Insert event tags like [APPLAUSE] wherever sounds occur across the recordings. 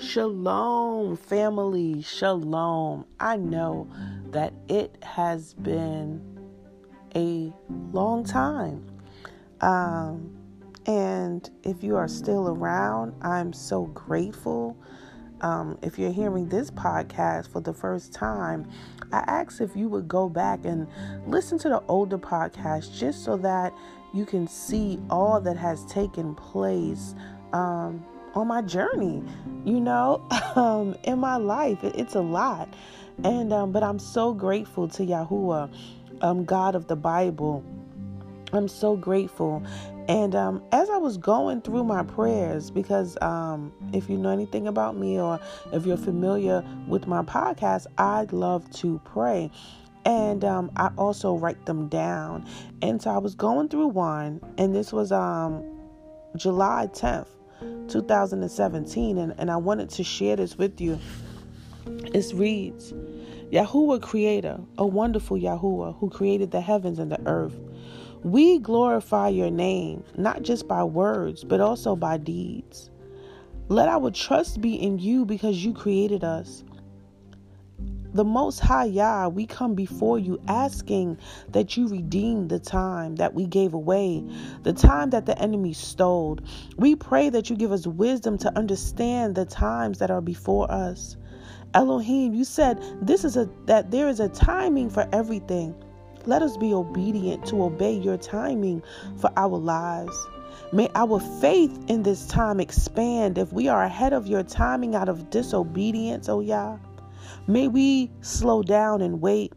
Shalom, family. Shalom. I know that it has been a long time. Um, and if you are still around, I'm so grateful. Um, if you're hearing this podcast for the first time, I ask if you would go back and listen to the older podcast just so that you can see all that has taken place. Um, on my journey, you know, [LAUGHS] um, in my life. It, it's a lot. And, um, but I'm so grateful to Yahuwah, um, God of the Bible. I'm so grateful. And um, as I was going through my prayers, because um, if you know anything about me or if you're familiar with my podcast, I love to pray. And um, I also write them down. And so I was going through one, and this was um, July 10th. 2017, and, and I wanted to share this with you. It reads Yahuwah Creator, a wonderful Yahuwah who created the heavens and the earth. We glorify your name, not just by words, but also by deeds. Let our trust be in you because you created us the Most High Yah, we come before you asking that you redeem the time that we gave away, the time that the enemy stole. We pray that you give us wisdom to understand the times that are before us. Elohim, you said this is a that there is a timing for everything. Let us be obedient to obey your timing for our lives. May our faith in this time expand if we are ahead of your timing out of disobedience, oh Yah. May we slow down and wait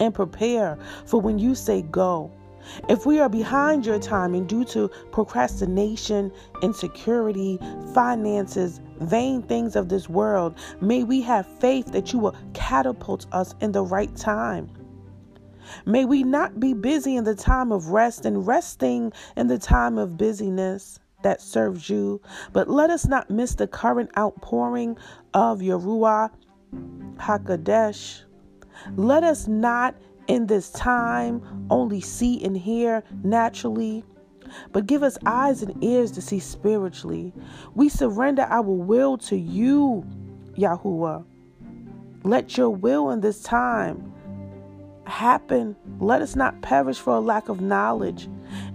and prepare for when you say go. If we are behind your timing due to procrastination, insecurity, finances, vain things of this world, may we have faith that you will catapult us in the right time. May we not be busy in the time of rest and resting in the time of busyness that serves you, but let us not miss the current outpouring of your Ruah Hakadesh. Let us not in this time only see and hear naturally, but give us eyes and ears to see spiritually. We surrender our will to you, Yahuwah. Let your will in this time happen. Let us not perish for a lack of knowledge.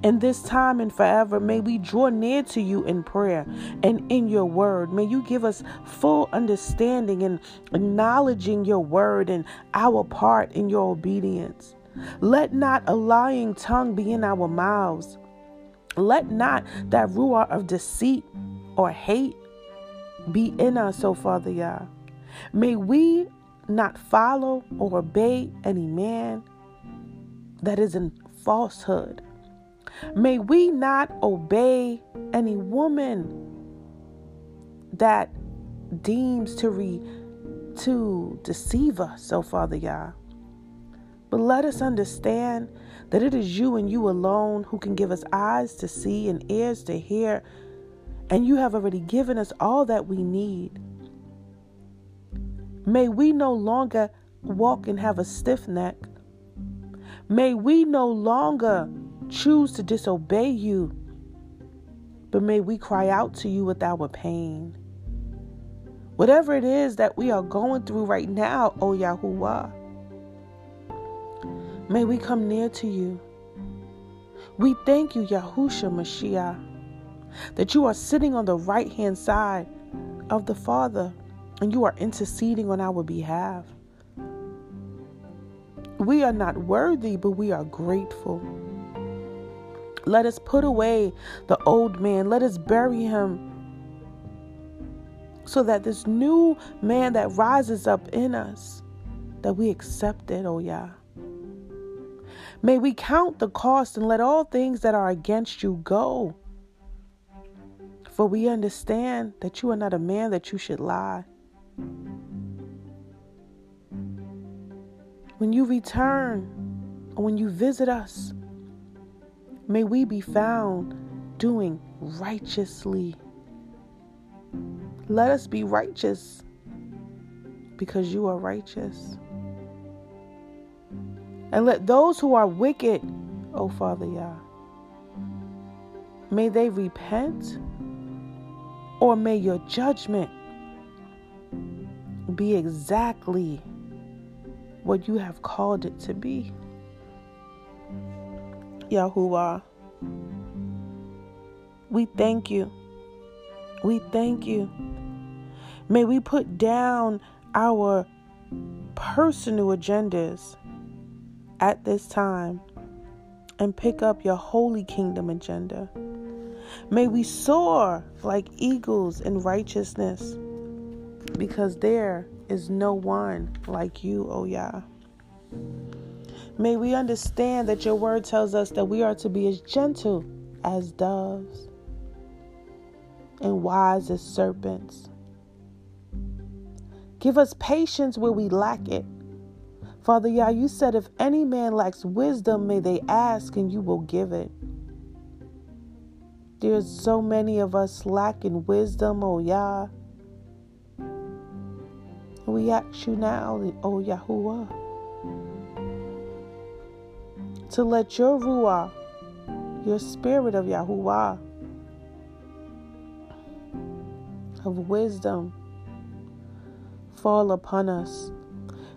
In this time and forever, may we draw near to you in prayer and in your word. May you give us full understanding and acknowledging your word and our part in your obedience. Let not a lying tongue be in our mouths. Let not that ruah of deceit or hate be in us, O Father Yah. May we not follow or obey any man that is in falsehood. May we not obey any woman that deems to re to deceive us, oh Father Yah. But let us understand that it is you and you alone who can give us eyes to see and ears to hear, and you have already given us all that we need. May we no longer walk and have a stiff neck. May we no longer choose to disobey you, but may we cry out to you with our pain. Whatever it is that we are going through right now, O Yahuwah, may we come near to you. We thank you, Yahusha Mashiach, that you are sitting on the right hand side of the Father and you are interceding on our behalf. We are not worthy, but we are grateful. Let us put away the old man. Let us bury him so that this new man that rises up in us, that we accept it, oh yeah. May we count the cost and let all things that are against you go. For we understand that you are not a man that you should lie. When you return or when you visit us, may we be found doing righteously. Let us be righteous because you are righteous. And let those who are wicked, O Father Yah, may they repent or may your judgment be exactly what you have called it to be. Yahuwah, we thank you. We thank you. May we put down our personal agendas at this time and pick up your holy kingdom agenda. May we soar like eagles in righteousness because there is no one like you, O Yah. May we understand that your word tells us that we are to be as gentle as doves and wise as serpents. Give us patience where we lack it. Father Yah, you said if any man lacks wisdom, may they ask and you will give it. There's so many of us lacking wisdom, oh Yah. We ask you now, O Yahuwah, to let your Ruah, your spirit of Yahuwah, of wisdom, fall upon us.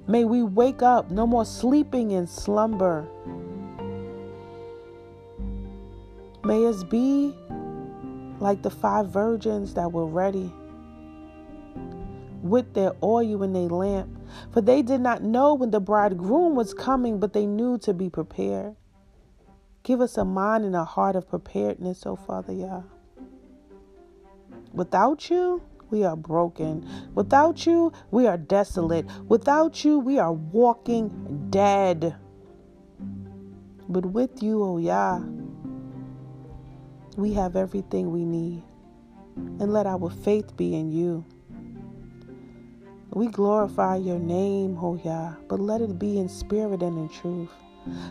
May we wake up, no more sleeping in slumber. May us be like the five virgins that were ready with their oil in their lamp. For they did not know when the bridegroom was coming, but they knew to be prepared. Give us a mind and a heart of preparedness, O oh Father Yah. Without you, we are broken. Without you, we are desolate. Without you, we are walking dead. But with you, O oh Yah, we have everything we need. And let our faith be in you. We glorify your name, O Yah, but let it be in spirit and in truth.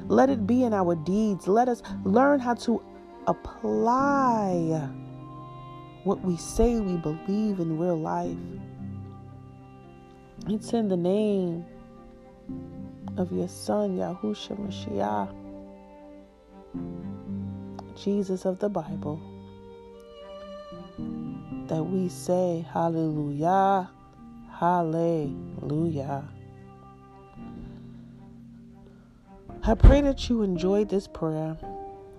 Let it be in our deeds. Let us learn how to apply what we say we believe in real life. It's in the name of your Son, Yahusha Mashiach, Jesus of the Bible, that we say, Hallelujah, Hallelujah. I pray that you enjoyed this prayer,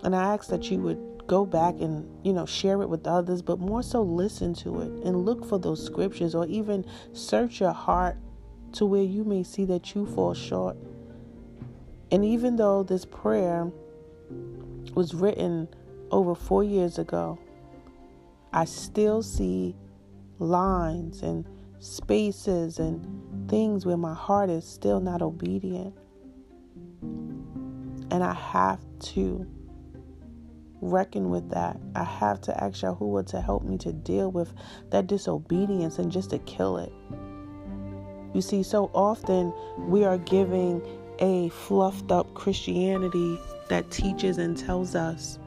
and I ask that you would go back and you know share it with others but more so listen to it and look for those scriptures or even search your heart to where you may see that you fall short and even though this prayer was written over 4 years ago I still see lines and spaces and things where my heart is still not obedient and I have to reckon with that. I have to ask Yahuwah to help me to deal with that disobedience and just to kill it. You see, so often we are giving a fluffed up Christianity that teaches and tells us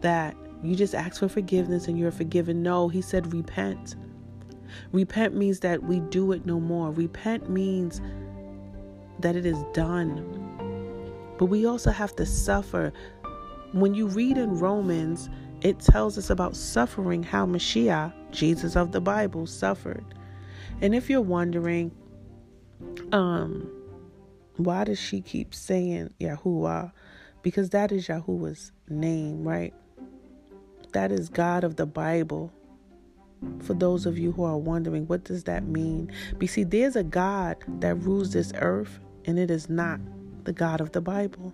that you just ask for forgiveness and you're forgiven. No, he said repent. Repent means that we do it no more. Repent means that it is done. But we also have to suffer when you read in Romans, it tells us about suffering, how Mashiach, Jesus of the Bible, suffered. And if you're wondering, um, why does she keep saying Yahuwah? Because that is Yahuwah's name, right? That is God of the Bible. For those of you who are wondering, what does that mean? But see, there's a God that rules this earth, and it is not the God of the Bible.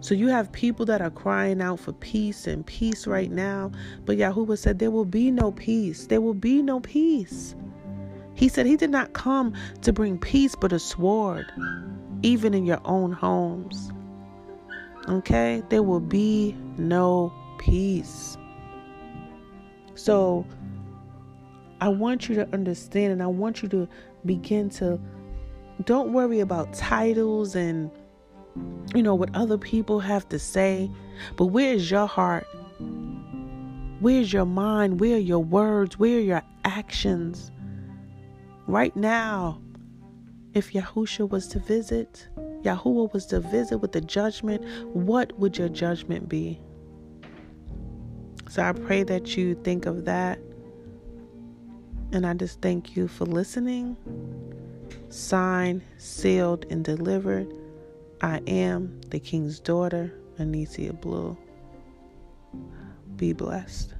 So you have people that are crying out for peace and peace right now. But Yahuwah said, There will be no peace. There will be no peace. He said he did not come to bring peace but a sword, even in your own homes. Okay? There will be no peace. So I want you to understand and I want you to begin to don't worry about titles and you know, what other people have to say, but where's your heart? Where's your mind? Where are your words? Where are your actions? Right now, if Yahusha was to visit, Yahuwah was to visit with the judgment, what would your judgment be? So I pray that you think of that And I just thank you for listening. Signed, sealed, and delivered. I am the King's daughter, Anicia Blue. Be blessed.